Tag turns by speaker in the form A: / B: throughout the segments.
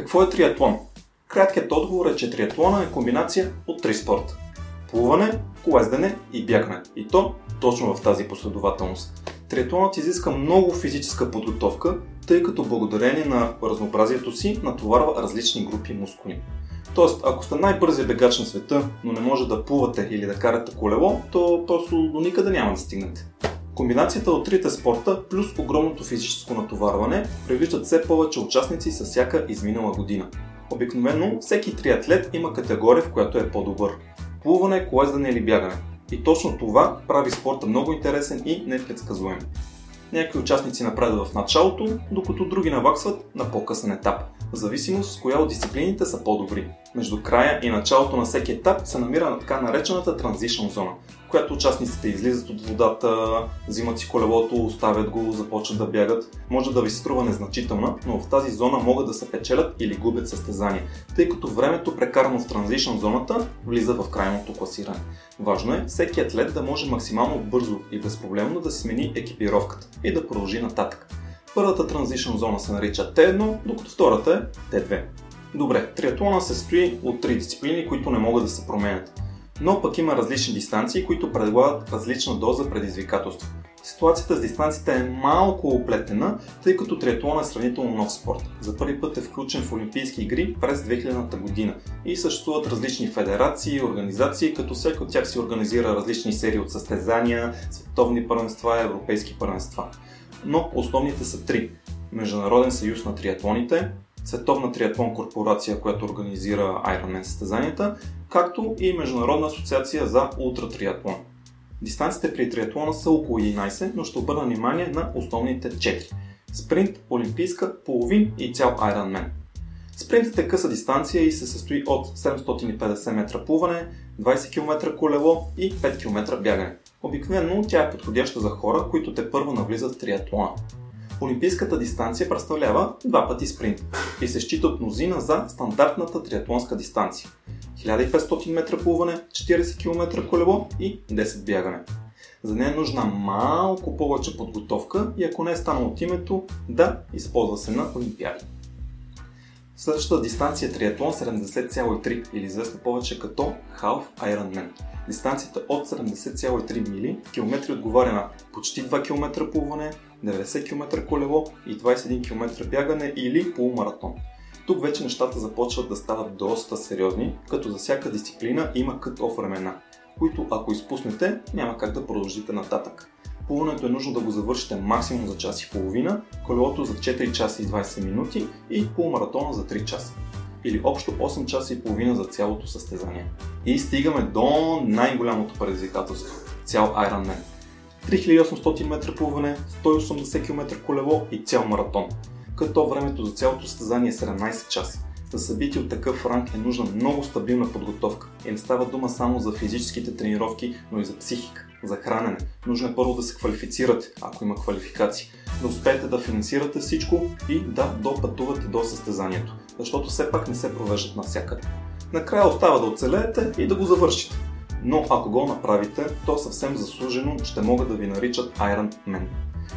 A: Какво е триатлон? Краткият отговор е, че триатлона е комбинация от три спорта. Плуване, колездене и бягане. И то точно в тази последователност. Триатлонът изиска много физическа подготовка, тъй като благодарение на разнообразието си натоварва различни групи мускули. Тоест, ако сте най-бързия бегач на света, но не може да плувате или да карате колело, то просто до никъде няма да стигнете. Комбинацията от трите спорта плюс огромното физическо натоварване привличат все повече участници с всяка изминала година. Обикновено всеки триатлет има категория, в която е по-добър. Плуване, колездане или бягане. И точно това прави спорта много интересен и непредсказуем. Някои участници напредват в началото, докато други наваксват на по-късен етап, в зависимост с коя от дисциплините са по-добри. Между края и началото на всеки етап се намира на така наречената транзишн зона, която участниците излизат от водата, взимат си колелото, оставят го, започват да бягат. Може да ви струва незначителна, но в тази зона могат да се печелят или губят състезания, тъй като времето прекарано в транзишн зоната влиза в крайното класиране. Важно е всеки атлет да може максимално бързо и безпроблемно да смени екипировката и да продължи нататък. Първата транзишн зона се нарича Т1, докато втората е Т2. Добре, триатлона се стои от три дисциплини, които не могат да се променят но пък има различни дистанции, които предлагат различна доза предизвикателство. Ситуацията с дистанцията е малко оплетена, тъй като триатлон е сравнително нов спорт. За първи път е включен в Олимпийски игри през 2000 година и съществуват различни федерации и организации, като всеки от тях си организира различни серии от състезания, световни първенства и европейски първенства. Но основните са три. Международен съюз на триатлоните, Световна триатлон корпорация, която организира Ironman състезанията, както и Международна асоциация за ултратриатлон. Дистанциите при триатлона са около 11, но ще обърна внимание на основните 4. Спринт, олимпийска, половин и цял Ironman. Спринтът е къса дистанция и се състои от 750 метра плуване, 20 км колело и 5 км бягане. Обикновено тя е подходяща за хора, които те първо навлизат в триатлона. Олимпийската дистанция представлява два пъти спринт и се счита от мнозина за стандартната триатлонска дистанция. 1500 метра плуване, 40 км колело и 10 бягане. За нея е нужна малко повече подготовка и ако не е станало от името, да използва се на Олимпиади. Следващата дистанция е триатлон 70,3 или известна повече като Half Ironman. Дистанцията от 70,3 мили км отговаря на почти 2 км плуване, 90 км колело и 21 км бягане или полумаратон. Тук вече нещата започват да стават доста сериозни, като за всяка дисциплина има cut-off времена, които ако изпуснете, няма как да продължите нататък. Плуването е нужно да го завършите максимум за час и половина, колелото за 4 часа и 20 минути и полумаратона за 3 часа. Или общо 8 часа и половина за цялото състезание. И стигаме до най-голямото предизвикателство – цял Ironman. 3800 метра плуване, 180 км колело и цял маратон. Като времето за цялото състезание е 17 часа. За събитие от такъв ранг е нужна много стабилна подготовка и не става дума само за физическите тренировки, но и за психика, за хранене. Нужно е първо да се квалифицирате, ако има квалификации, да успеете да финансирате всичко и да допътувате до състезанието, защото все пак не се провеждат навсякъде. Накрая остава да оцелеете и да го завършите но ако го направите, то съвсем заслужено ще могат да ви наричат Iron Man.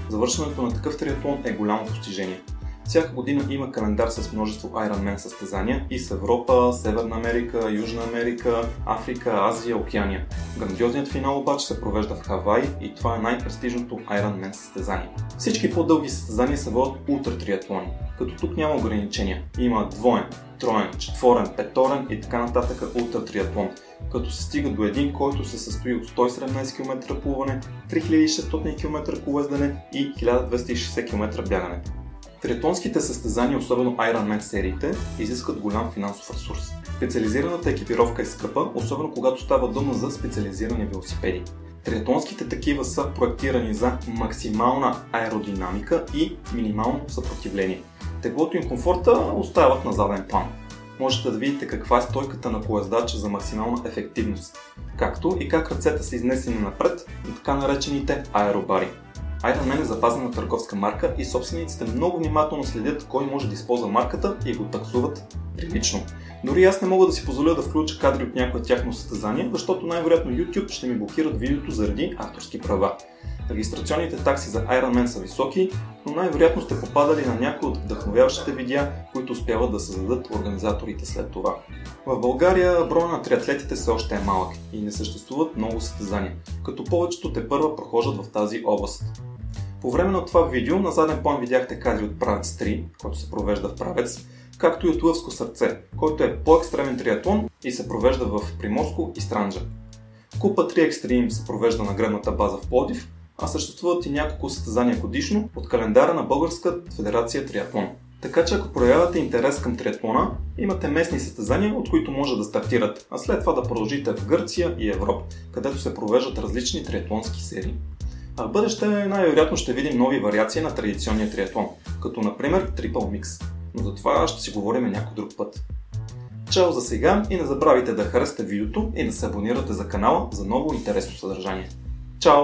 A: Завършването на такъв триатлон е голямо постижение. Всяка година има календар с множество Ironman състезания и с Европа, Северна Америка, Южна Америка, Африка, Азия, Океания. Грандиозният финал обаче се провежда в Хавай и това е най-престижното Ironman състезание. Всички по-дълги състезания се водят ултра триатлони, като тук няма ограничения. Има двоен, троен, четворен, петорен и така нататък ултра триатлон, като се стига до един, който се състои от 117 км плуване, 3600 км колездане и 1260 км бягане. Триатлонските състезания, особено Ironman сериите, изискват голям финансов ресурс. Специализираната екипировка е скъпа, особено когато става дума за специализирани велосипеди. Триатлонските такива са проектирани за максимална аеродинамика и минимално съпротивление. Теглото и комфорта остават на заден план. Можете да видите каква е стойката на колездача за максимална ефективност, както и как ръцете са изнесени напред на така наречените аеробари. Ironman е запазена търговска марка и собствениците много внимателно следят кой може да използва марката и го таксуват прилично. Дори аз не мога да си позволя да включа кадри от някое тяхно състезание, защото най-вероятно YouTube ще ми блокират видеото заради авторски права. Регистрационните такси за Ironman са високи, но най-вероятно сте попадали на някои от вдъхновяващите видеа, които успяват да създадат организаторите след това. В България броя на триатлетите все още е малък и не съществуват много състезания, като повечето те първа прохождат в тази област. По време на това видео на заден план видяхте кадри от Правец 3, който се провежда в Правец, както и от Лъвско сърце, който е по-екстремен триатлон и се провежда в Приморско и Странджа. Купа 3 Extreme се провежда на гребната база в Плодив, а съществуват и няколко състезания годишно от календара на Българска федерация триатлон. Така че ако проявявате интерес към триатлона, имате местни състезания, от които може да стартират, а след това да продължите в Гърция и Европа, където се провеждат различни триатлонски серии. А в бъдеще най-вероятно ще видим нови вариации на традиционния триатлон, като например Triple Mix. Но за това ще си говорим някой друг път. Чао за сега и не забравяйте да харесате видеото и да се абонирате за канала за ново интересно съдържание. Чао!